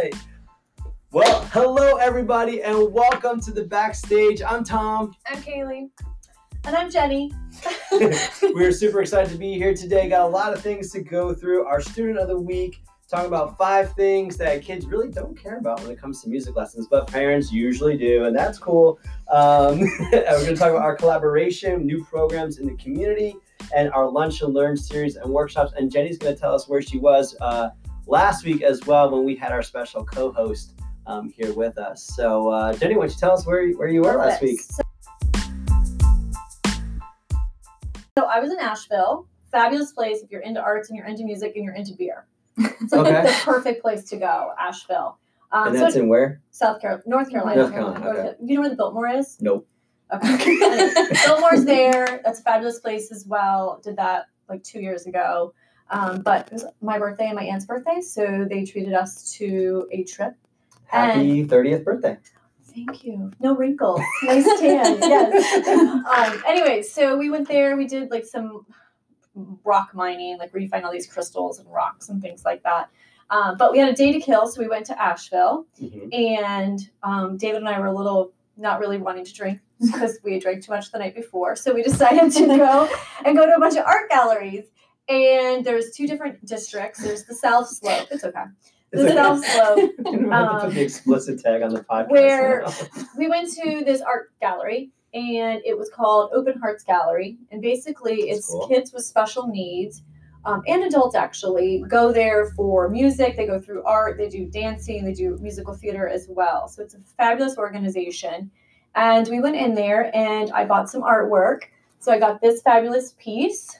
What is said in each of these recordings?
right. Well, hello everybody, and welcome to the backstage. I'm Tom. I'm Kaylee. And I'm Jenny. We're super excited to be here today. Got a lot of things to go through. Our student of the week, talking about five things that kids really don't care about when it comes to music lessons, but parents usually do, and that's cool. Um, we're going to talk about our collaboration, new programs in the community, and our lunch and learn series and workshops. And Jenny's going to tell us where she was uh, last week as well when we had our special co-host um, here with us. So, uh, Jenny, why don't you tell us where where you were last week? So, so I was in Asheville. Fabulous place if you're into arts and you're into music and you're into beer. It's like Okay. the perfect place to go, Asheville. Um, and that's it- in where? South Carolina, North Carolina. North Carolina, okay. You know where the Biltmore is? Nope. Okay. Biltmore's there. That's a fabulous place as well. Did that like two years ago. Um, but it was my birthday and my aunt's birthday, so they treated us to a trip. Happy 30th birthday. Thank you. No wrinkles. Nice tan. yes. Um, anyway, so we went there. We did like some rock mining, like where you find all these crystals and rocks and things like that. Um, but we had a day to kill, so we went to Asheville, Mhm. and um, David and I were a little not really wanting to drink because we had drank too much the night before. So we decided to go and go to a bunch of art galleries. And there's two different districts. There's the South Slope. It's okay. It's The okay. South Slope. You don't have to put Um, the explicit tag on the podcast. where- we went to this art gallery and it was called Open Hearts Gallery. And basically, That's it's cool. kids with special needs um, and adults actually go there for music. They go through art, they do dancing, they do musical theater as well. So it's a fabulous organization. And we went in there and I bought some artwork. So I got this fabulous piece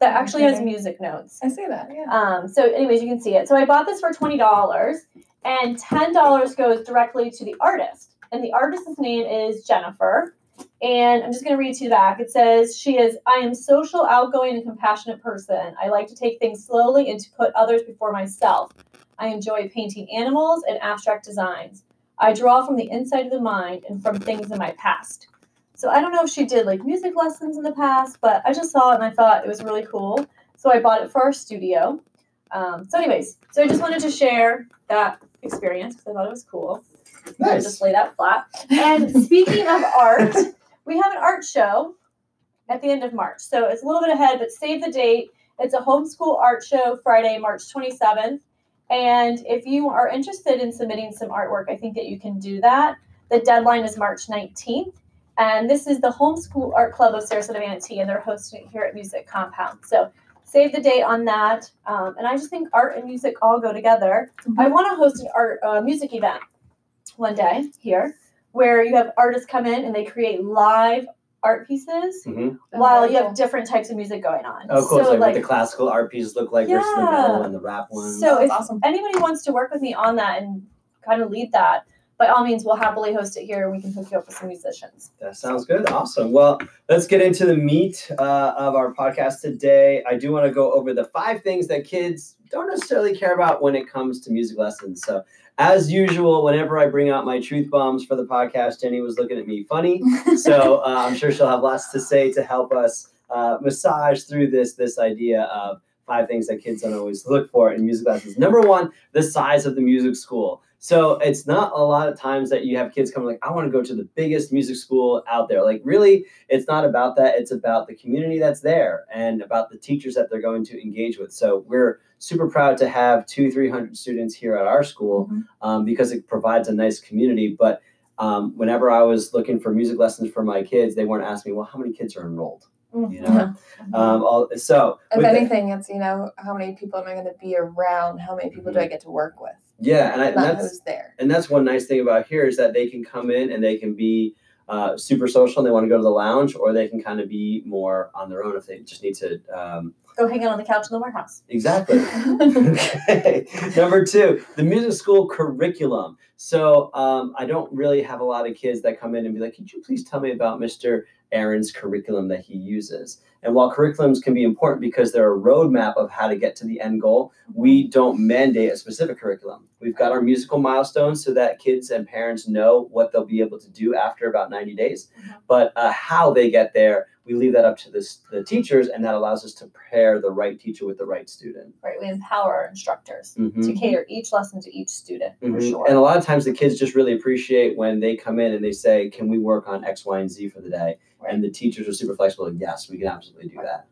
that actually has music notes. I see that, yeah. Um, so, anyways, you can see it. So, I bought this for twenty dollars, and ten dollars goes directly to the artist. And the artist's name is Jennifer. And I'm just going to read to you back. It says, She is, I am social, outgoing, and compassionate person. I like to take things slowly and to put others before myself. I enjoy painting animals and abstract designs. I draw from the inside of the mind and from things in my past. So I don't know if she did like music lessons in the past, but I just saw it and I thought it was really cool. So I bought it for our studio. Um, so, anyways, so I just wanted to share that experience because I thought it was cool. Nice. Just lay that flat. And speaking of art, we have an art show at the end of March. So it's a little bit ahead, but save the date. It's a homeschool art show Friday, March 27th. And if you are interested in submitting some artwork, I think that you can do that. The deadline is March 19th. And this is the Homeschool Art Club of Sarasota Manatee, and they're hosting it here at Music Compound. So save the date on that. Um, and I just think art and music all go together. I want to host an art uh, music event one day here where you have artists come in and they create live art pieces Mhm. while you have different types of music going on. Oh, cool. So, So, like, like, what the classical art pieces look like versus the metal and the rap ones. so if That's awesome. anybody wants to work with me on that and kind of lead that, by all means, we'll happily host it here we can hook you up with some musicians. That sounds good. Awesome. Well, let's get into the meat uh, of our podcast today. I do want to go over the five things that kids don't necessarily care about when it comes to music lessons. So, as usual, whenever I bring out my truth bombs for the podcast, Jenny was looking at me funny. So uh, I'm sure she'll have lots to say to help us uh, massage through this this idea of five things that kids don't always look for in music lessons. Number one, the size of the music school. So it's not a lot of times that you have kids coming like, I want to go to the biggest music school out there. Like really, it's not about that. It's about the community that's there and about the teachers that they're going to engage with. So we're super proud to have two, three hundred students here at our school um, because it provides a nice community. But um, whenever I was looking for music lessons for my kids, they weren't asking me, well, how many kids are enrolled? You know, um, all, so If with the- anything, it's, you know, how many people am I going to be around? How many people do I get to work with? yeah, and, I, and that's who's there. and that's one nice thing about here is that they can come in and they can be uh, super social and they want to go to the lounge, or they can kind of be more on their own if they just need to. Um, Go hang out on the couch in the warehouse. exactly. okay. Number two, the music school curriculum. So um, I don't really have a lot of kids that come in and be like, "Could you please tell me about Mr. Aaron's curriculum that he uses?" And while curriculums can be important because they're a roadmap of how to get to the end goal, we don't mandate a specific curriculum. We've got our musical milestones so that kids and parents know what they'll be able to do after about 90 days. Mhm. But uh, how they get there, we leave that up to this, the teachers, and that allows us to pair the right teacher with the right student. Right. We empower our instructors Mhm. to cater each lesson to each student for Mhm. sure. And a lot of times the kids just really appreciate when they come in and they say, Can we work on X, Y, and Z for the day? And the teachers are super flexible. Yes, we can absolutely do that.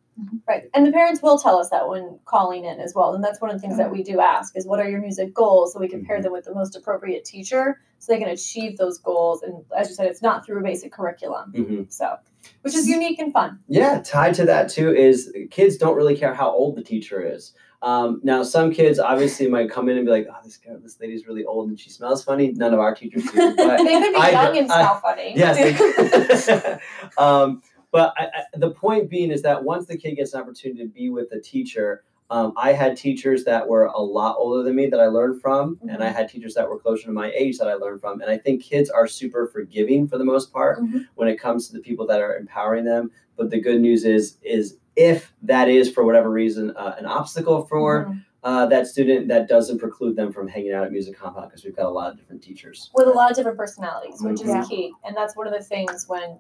Right. And the parents will tell us that when calling in as well. And that's one of the things that we do ask is what are your music goals so we can pair Mhm. them with the most appropriate teacher so they can achieve those goals. And as you said, it's not through a basic curriculum. hmm So, which is unique and fun. Yeah, tied to that too is kids don't really care how old the teacher is. Um, now, some kids obviously might come in and be like, "Oh, this guy, this lady's really old and she smells funny." None of our teachers do, but they could be I- young and I- smell funny. Yes. um, but I, I, the point being is that once the kid gets an opportunity to be with the teacher, um, I had teachers that were a lot older than me that I learned from, and I had teachers that were closer to my age that I learned from. And I think kids are super forgiving for the most part Mhm. when it comes to the people that are empowering them. But the good news is, is if that is for whatever reason uh, an obstacle for Mhm. uh, that student, that doesn't preclude them from hanging out at music compound because we've got a lot of different teachers. With a lot of different personalities, which is key. And that's one of the things when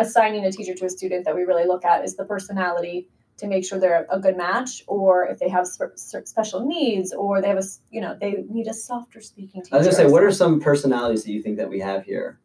assigning a teacher to a student that we really look at is the personality to make sure they're a good match or if they have sp- sp- special needs or they have a you know they need a softer speaking teacher I was gonna say, what are some personalities that you think that we have here?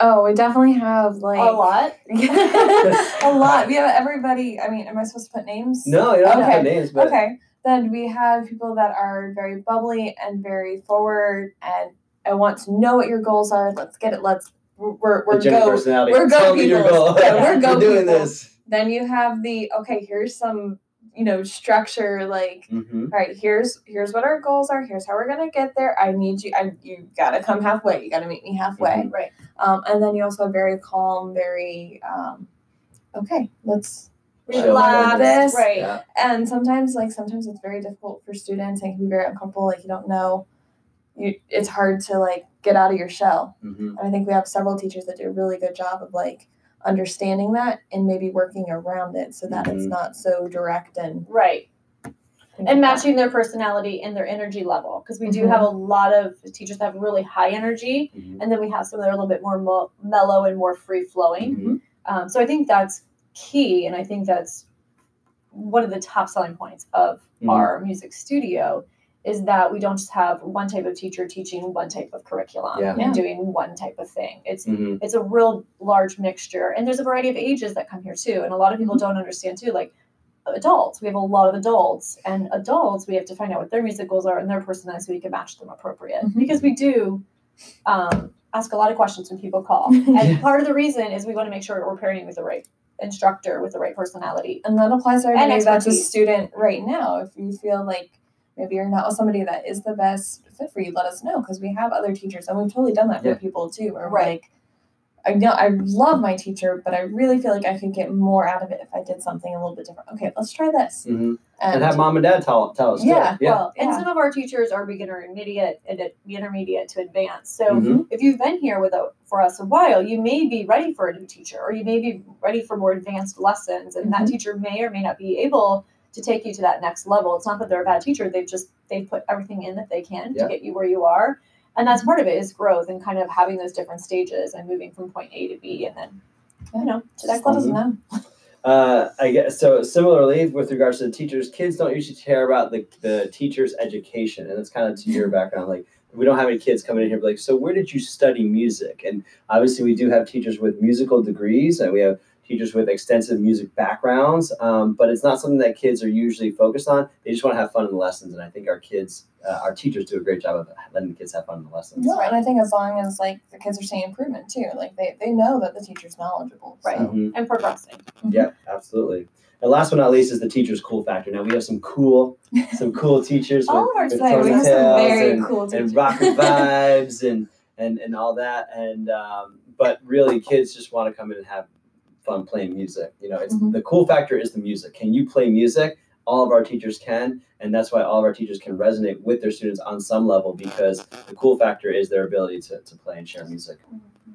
Oh, we definitely have like a lot a lot. We have everybody. I mean, am I supposed to put names? No, you don't have to Okay, put names, but Okay. Then we have people that are very bubbly and very forward, and I want to know what your goals are. Let's get it. Let's we're the we're gender go. personality. we're go Tell me your people. goal. Yeah, we're go doing people. this. Then you have the okay. Here's some you know structure. Like Mm-hmm. all right, here's here's what our goals are. Here's how we're gonna get there. I need you. I you gotta come halfway. You gotta meet me halfway. right Um, and then you also have very calm, very um, okay. Let's Chill. This- right Yeah. and sometimes like sometimes it's very difficult for students and it can be very uncomfortable like you don't know you it's hard to like get out of your shell Mm-hmm. and i think we have several teachers that do a really good job of like understanding that and maybe working around it so that it's Mhm. not so direct and right and matching their personality and their energy level because we do Mhm. have a lot of teachers that have really high energy Mm-hmm. and then we have some that are a little bit more mo- mellow and more free flowing Mm-hmm. um, so i think that's key and i think that's one of the top selling points of Mhm. our music studio is that we don't just have one type of teacher teaching one type of curriculum Yeah. and Yeah. doing one type of thing it's Mm-hmm. it's a real large mixture and there's a variety of ages that come here too and a lot of people don't understand too like adults we have a lot of adults and adults we have to find out what their music goals are and their personality so we can match them appropriate Mhm. because we do um, ask a lot of questions when people call and Yeah. part of the reason is we want to make sure we're pairing with the right instructor with the right personality and that applies to everybody that's a student right now if you feel like maybe you're not with somebody that is the best fit for you let us know because we have other teachers and we've totally done that for people too where Right. like I know I love my teacher, but I really feel like I could get more out of it if I did something a little bit different. Okay, let's try this. Mm-hmm. And, And have mom and dad tell tell us. too. Yeah, Yeah. well and Yeah. some of our teachers are beginner intermediate and at- intermediate to advanced so Mhm. if you've been here with a, for us a while, you may be ready for a new teacher, or you may be ready for more advanced lessons, and that Mhm. teacher may or may not be able to take you to that next level. It's not that they're a bad teacher; they've just they've put everything in that they can Yeah. to get you where you are, and that's part of it is growth and kind of having those different stages and moving from point A to B, and then you know to that let us Mhm. know. Uh, I guess so. Similarly, with regards to the teachers, kids don't usually care about the the teacher's education, and it's kind of to your background. Like we don't have any kids coming in here, be like, so where did you study music? And obviously, we do have teachers with musical degrees, and we have teachers with extensive music backgrounds. Um, but it's not something that kids are usually focused on. They just want to have fun in the lessons, and I think our kids, uh, our teachers, do a great job of letting the kids have fun in the lessons. No, and I think as long as like the kids are seeing improvement too, like they, they know that the teacher's knowledgeable. Right. So. Mhm. and progressing. Yeah, absolutely. And last but not least is the teacher's cool factor. Now we have some cool, some cool teachers All with, of our with teachers. We have some ponytails very and, cool and teachers. rocker vibes and and and all that. And um, but really, kids just want to come in and have fun playing music. You know, it's Mhm. the cool factor is the music. Can you play music? All of our teachers can, and that's why all of our teachers can resonate with their students on some level because the cool factor is their ability to, to play and share music.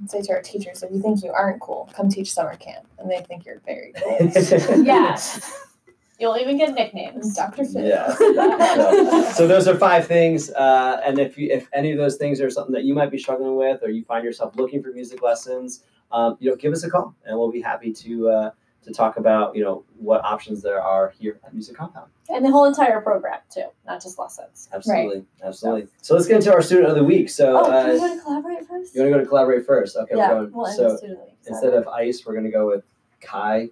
Say to our teachers, if you think you aren't cool, come teach summer camp, and they think you're very cool. Yes, you'll even get nicknames. Dr. Phil. Yes. so, so those are five things, uh, and if you, if any of those things are something that you might be struggling with, or you find yourself looking for music lessons, um, you know, give us a call, and we'll be happy to uh, to talk about you know what options there are here at Music Compound. And the whole entire program too, not just lessons. Absolutely, absolutely. So let's get into our student of the week. So Oh, uh, can we go to collaborate first? you want to go to collaborate first? Okay, yeah, we're going. we'll so the student of the week. instead of ice, we're gonna go with Kai.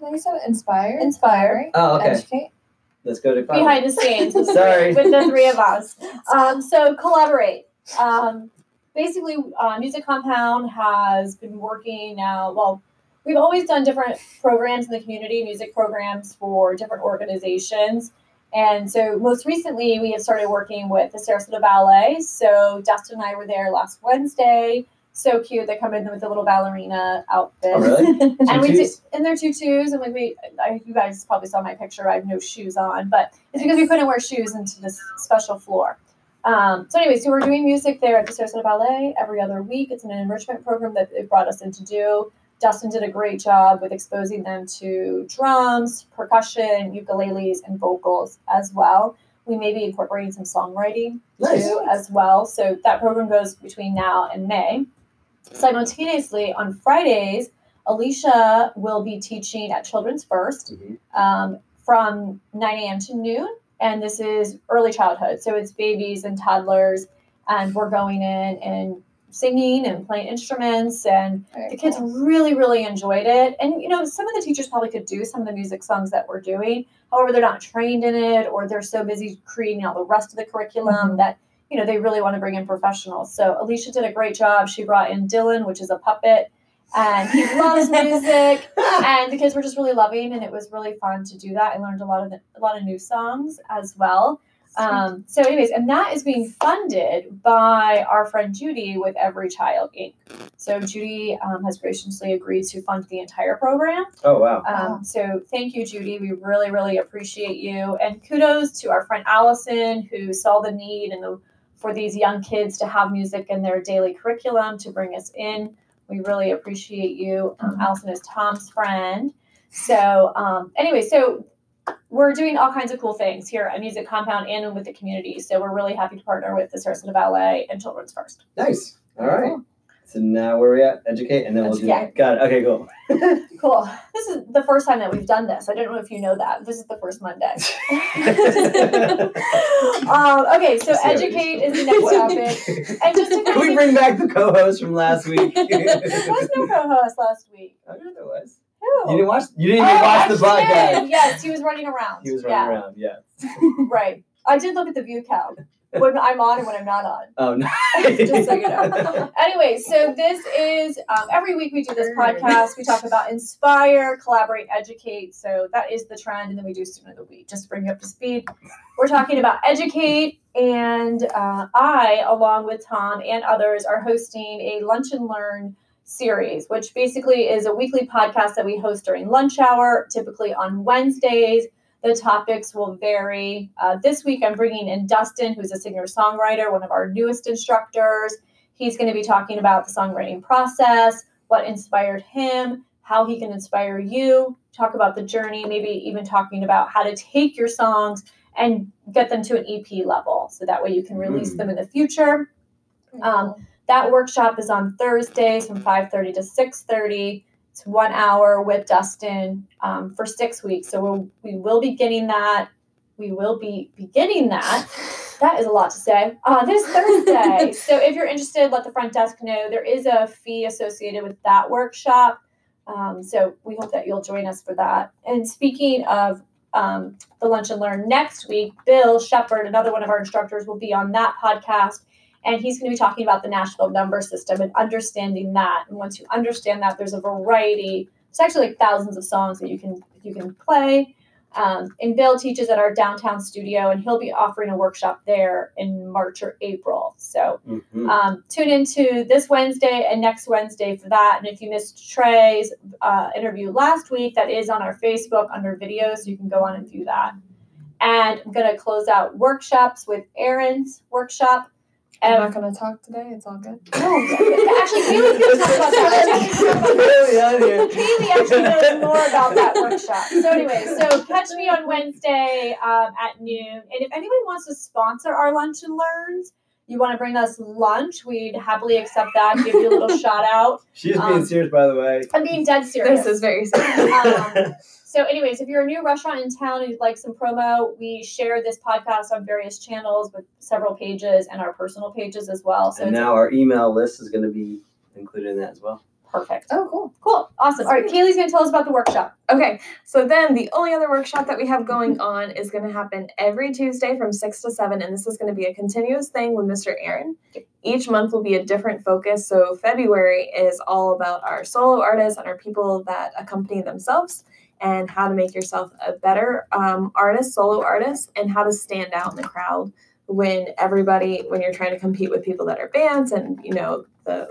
No, you said inspire. Inspire. Oh, okay. Educate. Let's go to Cloud. behind the scenes Sorry. with the three of us. Um, so collaborate. Um, basically, uh, Music Compound has been working now. Well, we've always done different programs in the community, music programs for different organizations. And so, most recently, we have started working with the Sarasota Ballet. So, Dustin and I were there last Wednesday. So cute. They come in with a little ballerina outfit. Oh, really? and we did in their tutus and like we I, you guys probably saw my picture i have no shoes on but it's because we couldn't wear shoes into this special floor um, so anyway so we're doing music there at the sarasota ballet every other week it's an enrichment program that they brought us in to do dustin did a great job with exposing them to drums percussion ukuleles and vocals as well we may be incorporating some songwriting Nice. too as well so that program goes between now and may simultaneously on fridays Alicia will be teaching at Children's First Mhm. um, from 9 a.m. to noon. And this is early childhood. So it's babies and toddlers. And we're going in and singing and playing instruments. And Very the kids cool. really, really enjoyed it. And, you know, some of the teachers probably could do some of the music songs that we're doing. However, they're not trained in it or they're so busy creating all the rest of the curriculum Mhm. that, you know, they really want to bring in professionals. So Alicia did a great job. She brought in Dylan, which is a puppet. And he loves music. And the kids were just really loving and it was really fun to do that. I learned a lot of the, a lot of new songs as well. Um, so anyways and that is being funded by our friend judy with every child inc. So judy um, has graciously agreed to fund the entire program. Oh wow. Wow. um, so thank you judy. We really really appreciate you. And kudos to our friend allison who saw the need and the for these young kids to have music in their daily curriculum to bring us in we really appreciate you. Um, Mhm. Allison is Tom's friend. So, um, anyway, so we're doing all kinds of cool things here at Music Compound and with the community. So, we're really happy to partner with the Sarasota Ballet and Children's First. Nice. All right. So now where are we at? Educate, and then we'll do. Got it. Okay, cool. Cool. This is the first time that we've done this. I don't know if you know that. This is the first Monday. um, okay, so educate is the next topic. And just to Can we bring back the co-host from last week? there was no co-host last week. I know there was. Who? You didn't watch. You didn't Oh, even watch the podcast. Yes, he was running around. He was Yeah. running around. Yeah. Right. I did look at the view count when I'm on and when I'm not on. Oh no. Just so you know. Anyway, so this is um, every week we do this podcast. We talk about inspire, collaborate, educate. So that is the trend, and then we do student of the week just to bring you up to speed. We're talking about educate, and uh, I, along with Tom and others, are hosting a lunch and learn series, which basically is a weekly podcast that we host during lunch hour, typically on Wednesdays. The topics will vary. Uh, this week, I'm bringing in Dustin, who's a singer songwriter, one of our newest instructors. He's going to be talking about the songwriting process, what inspired him, how he can inspire you, talk about the journey, maybe even talking about how to take your songs and get them to an EP level. So that way you can release Mm. them in the future. Um, that workshop is on Thursdays from 5:30 to 6:30. It's one hour with Dustin um, for six weeks. So we'll, we will be getting that. We will be beginning that. That is a lot to say. Uh, this Thursday. so if you're interested, let the front desk know. There is a fee associated with that workshop. Um, so we hope that you'll join us for that. And speaking of um, the Lunch and Learn next week, Bill Shepard, another one of our instructors, will be on that podcast and he's going to be talking about the Nashville number system and understanding that. And once you understand that, there's a variety. It's actually like thousands of songs that you can you can play. Um, and Bill teaches at our downtown studio, and he'll be offering a workshop there in March or April. So Mhm. um, tune into this Wednesday and next Wednesday for that. And if you missed Trey's uh, interview last week, that is on our Facebook under videos. You can go on and view that. And I'm going to close out workshops with Aaron's workshop. I'm not gonna talk today. It's all good. no, actually, Kaylee's going to talk about that. Really. Kaylee actually knows more about that workshop. So anyway, so catch me on Wednesday um, at noon. And if anyone wants to sponsor our lunch and learns, you want to bring us lunch, we'd happily accept that. Give you a little shout out. She's being Um, serious, by the way. I'm being dead serious. This is very serious. Um, So, anyways, if you're a new restaurant in town and you'd like some promo, we share this podcast on various channels with several pages and our personal pages as well. So and now our email list is going to be included in that as well. perfect. oh, cool. Cool. Awesome. All right, Kaylee's going to tell us about the workshop. Okay, so then the only other workshop that we have going on is going to happen every Tuesday from 6 to 7, and this is going to be a continuous thing with Mr. Aaron. Each month will be a different focus. So, February is all about our solo artists and our people that accompany themselves and how to make yourself a better um, artist, solo artist, and how to stand out in the crowd when everybody, when you're trying to compete with people that are bands and, you know, the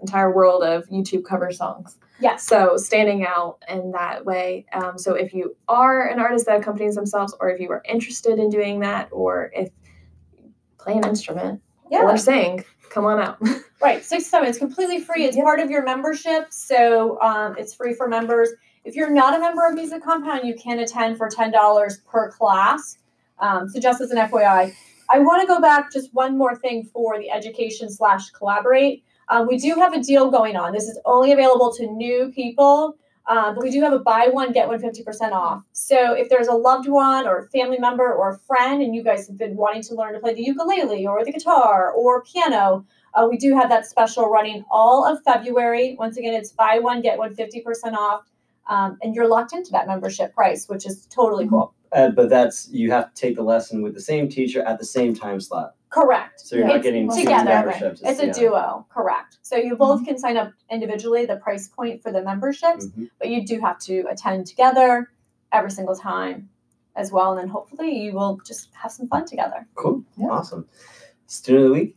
entire world of YouTube cover songs. Yes. So standing out in that way. Um, so if you are an artist that accompanies themselves, or if you are interested in doing that, or if play an instrument Yeah. or sing, come on out. Right, six to seven. It's completely free. It's Yep. part of your membership, so um, it's free for members. If you're not a member of Music Compound, you can attend for ten dollars per class. Um, so just as an FYI, I want to go back just one more thing for the education slash collaborate. Um, we do have a deal going on. This is only available to new people, uh, but we do have a buy one get one fifty percent off. So if there's a loved one or a family member or a friend, and you guys have been wanting to learn to play the ukulele or the guitar or piano. Uh, we do have that special running all of February. Once again, it's buy one, get one 50% off. Um, and you're locked into that membership price, which is totally cool. Uh, but that's you have to take the lesson with the same teacher at the same time slot. Correct. So you're not It's getting two together. memberships. It's a yeah. duo, correct. So you both can sign up individually, the price point for the memberships, Mhm. but you do have to attend together every single time as well. And then hopefully you will just have some fun together. Cool. Yeah. Awesome. Student of the week.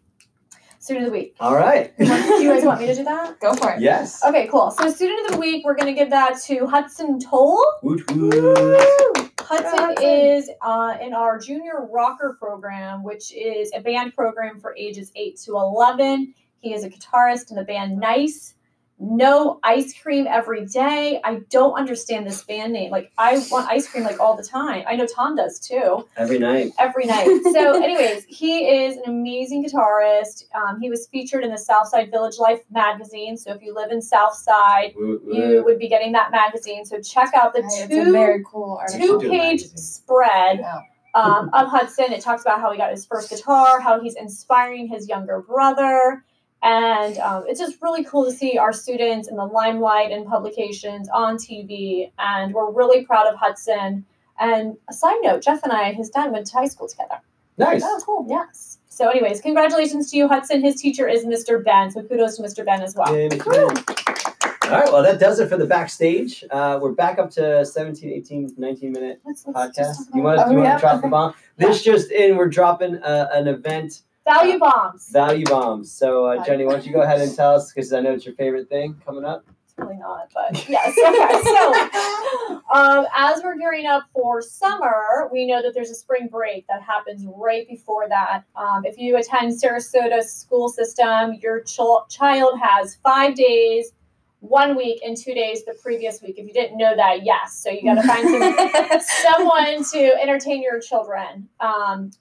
Student of the week. All right. do you guys want me to do that? Go for it. yes. Okay, cool. So student of the week, we're gonna give that to Hudson Toll. Woot woot. Hudson Hudson. is uh, in our junior rocker program, which is a band program for ages 8 to 11. He is a guitarist in the band Nice. No ice cream every day. I don't understand this band name. Like, I want ice cream like all the time. I know Tom does too, Every night. every night. So, anyways, he is an amazing guitarist. Um, he was featured in the Southside Village Life magazine. So, if you live in Southside, Woot woot. you would be getting that magazine. So, check out the It's a two very cool article. two page spread Yeah. um, of Hudson. It talks about how he got his first guitar, how he's inspiring his younger brother. And um, it's just really cool to see our students in the limelight and publications on TV. And we're really proud of Hudson. And a side note, Jeff and I, his dad, went to high school together. Nice. Oh, cool. Yes. So, anyways, congratulations to you, Hudson. His teacher is Mr. Ben. So, kudos to Mr. Ben as well. Mr. Ben. All right, well, that does it for the backstage. Uh, we're back up to 17, 18, 19 minute Let's, let's podcast. You want to Oh, you want yeah, to drop okay. the bomb? This just in, we're dropping uh, an event value bombs. value bombs. So, uh, Jenny, why don't you go ahead and tell us because I know it's your favorite thing coming up. It's really not, but yes. Okay. So, um, as we're gearing up for summer, we know that there's a spring break that happens right before that. Um, if you attend Sarasota school system, your ch- child has five days, one week, and two days the previous week. If you didn't know that, yes. So you got to find some, someone to entertain your children. Um,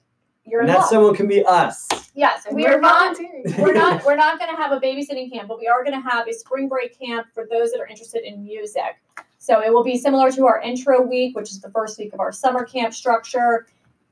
you're And in that luck. someone can be us. Yes, And we we're are not volunteering. we're not we're not going to have a babysitting camp, but we are going to have a spring break camp for those that are interested in music. So it will be similar to our intro week, which is the first week of our summer camp structure.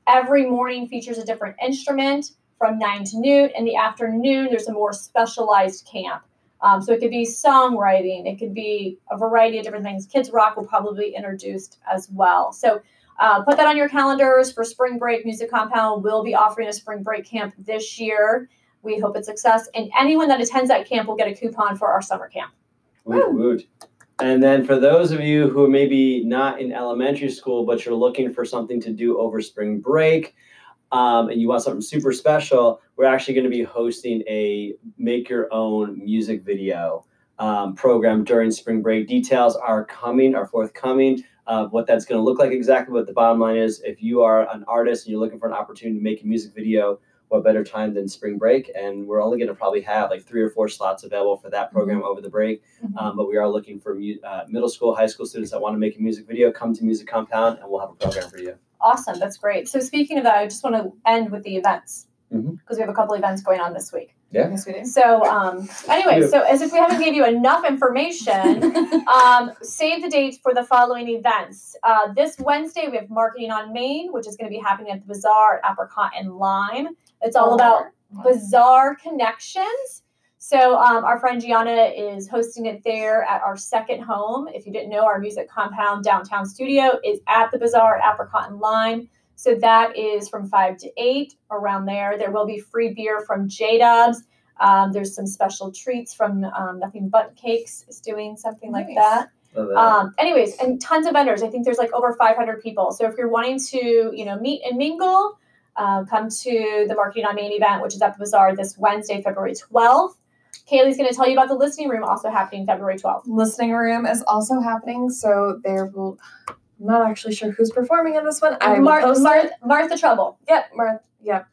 Every morning features a different instrument from nine to noon. In the afternoon, there's a more specialized camp. Um, so it could be songwriting, it could be a variety of different things. Kids Rock will probably be introduced as well. So uh, put that on your calendars for spring break. Music Compound will be offering a spring break camp this year. We hope it's success. And anyone that attends that camp will get a coupon for our summer camp. Woot woot. And then for those of you who are maybe not in elementary school, but you're looking for something to do over spring break, um, and you want something super special, we're actually going to be hosting a make your own music video um, program during spring break. Details are coming, are forthcoming. Uh, what that's going to look like exactly. But the bottom line is, if you are an artist and you're looking for an opportunity to make a music video, what better time than spring break? And we're only going to probably have like three or four slots available for that program over the break. Um, but we are looking for mu- uh, middle school, high school students that want to make a music video. Come to Music Compound, and we'll have a program for you. Awesome. That's great. So speaking of that, I just want to end with the events. Because we have a couple events going on this week. Yes, we do. So um, anyway, so as if we haven't gave you enough information, um, save the dates for the following events. Uh, this Wednesday we have Marketing on Main, which is going to be happening at the Bazaar at Apricot and Lime. It's all about bizarre connections. So um, our friend Gianna is hosting it there at our second home. If you didn't know, our music compound downtown studio is at the Bazaar at Apricot and Lime. So that is from five to eight around there. There will be free beer from J Dubs. Um, there's some special treats from um, Nothing But Cakes is doing something like Nice. that. That. Um, anyways, and tons of vendors. I think there's like over 500 people. So if you're wanting to, you know, meet and mingle, uh, come to the Marketing on Main event, which is at the Bazaar this Wednesday, February 12th. Kaylee's going to tell you about the listening room also happening February 12th. Listening room is also happening, so there will. I'm not actually sure who's performing in this one. I Mar- Mar- it. Martha Trouble. Yep, Martha. Yep.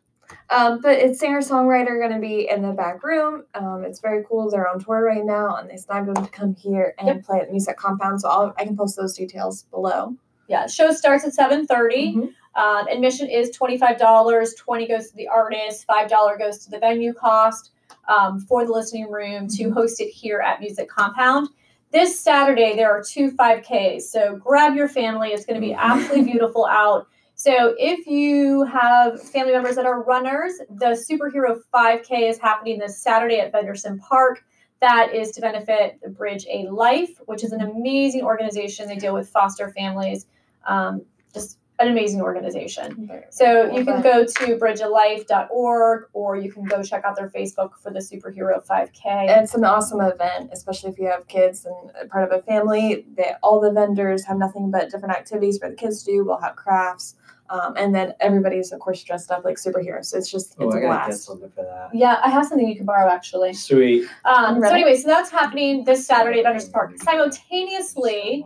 Um, but it's singer songwriter going to be in the back room. Um, it's very cool. They're on tour right now, and they snagged them to come here and Yep. play at the music compound. So I'll, I can post those details below. Yeah, show starts at 7:30. Mhm. Um, admission is $25. 20 goes to the artist. $5 goes to the venue cost um, for the listening room to host it here at Music Compound. This Saturday, there are two 5Ks. So grab your family. It's going to be absolutely beautiful out. So if you have family members that are runners, the Superhero 5K is happening this Saturday at Benderson Park. That is to benefit the Bridge a Life, which is an amazing organization. They deal with foster families. Um, just an amazing organization. So you can go to bridgealife.org or you can go check out their Facebook for the Superhero 5K. It's an awesome event, especially if you have kids and part of a family. They, all the vendors have nothing but different activities for the kids to do. We'll have crafts, um, and then everybody's of course dressed up like superheroes. So it's just oh, it's I a gotta get blast. something for that. Yeah, I have something you can borrow actually. Sweet. Um, so anyway, so that's happening this Saturday at Benderson Park. Simultaneously,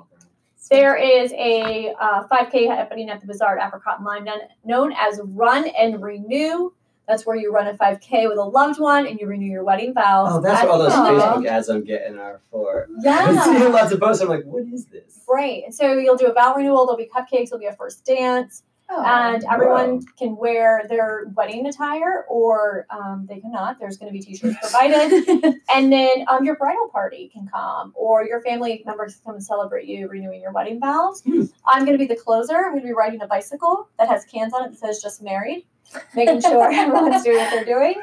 there is a uh, 5K happening at the Bazaar at Apricot and Lime known, as Run and Renew. That's where you run a 5K with a loved one and you renew your wedding vows. Oh, that's at what all those. Facebook ads I'm getting are for. I'm Yeah. seeing lots of posts. I'm like, what is this? Right. And so you'll do a vow renewal, there'll be cupcakes, there'll be a first dance, and everyone can wear their wedding attire or um, they cannot. There's going to be t shirts provided. and then um, your bridal party can come or your family members can come and celebrate you renewing your wedding vows. Hmm. I'm going to be the closer. I'm going to be riding a bicycle that has cans on it that says just married, making sure everyone's doing what they're doing.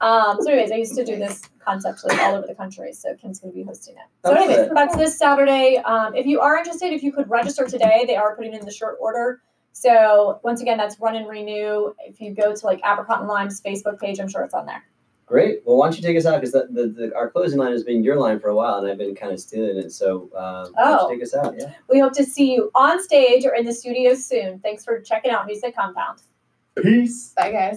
Um, so, anyways, I used to do this concept like all over the country, so Kim's going to be hosting it. So, anyways, that's this Saturday. Um, if you are interested, if you could register today, they are putting in the short order. So, once again, that's Run and Renew. If you go to like Apricot and Lime's Facebook page, I'm sure it's on there. Great. Well, why don't you take us out? Because the, the, the, our closing line has been your line for a while, and I've been kind of stealing it. So, uh, why don't Oh. you take us out? Yeah. We hope to see you on stage or in the studio soon. Thanks for checking out Music Compound. Peace. Bye, guys.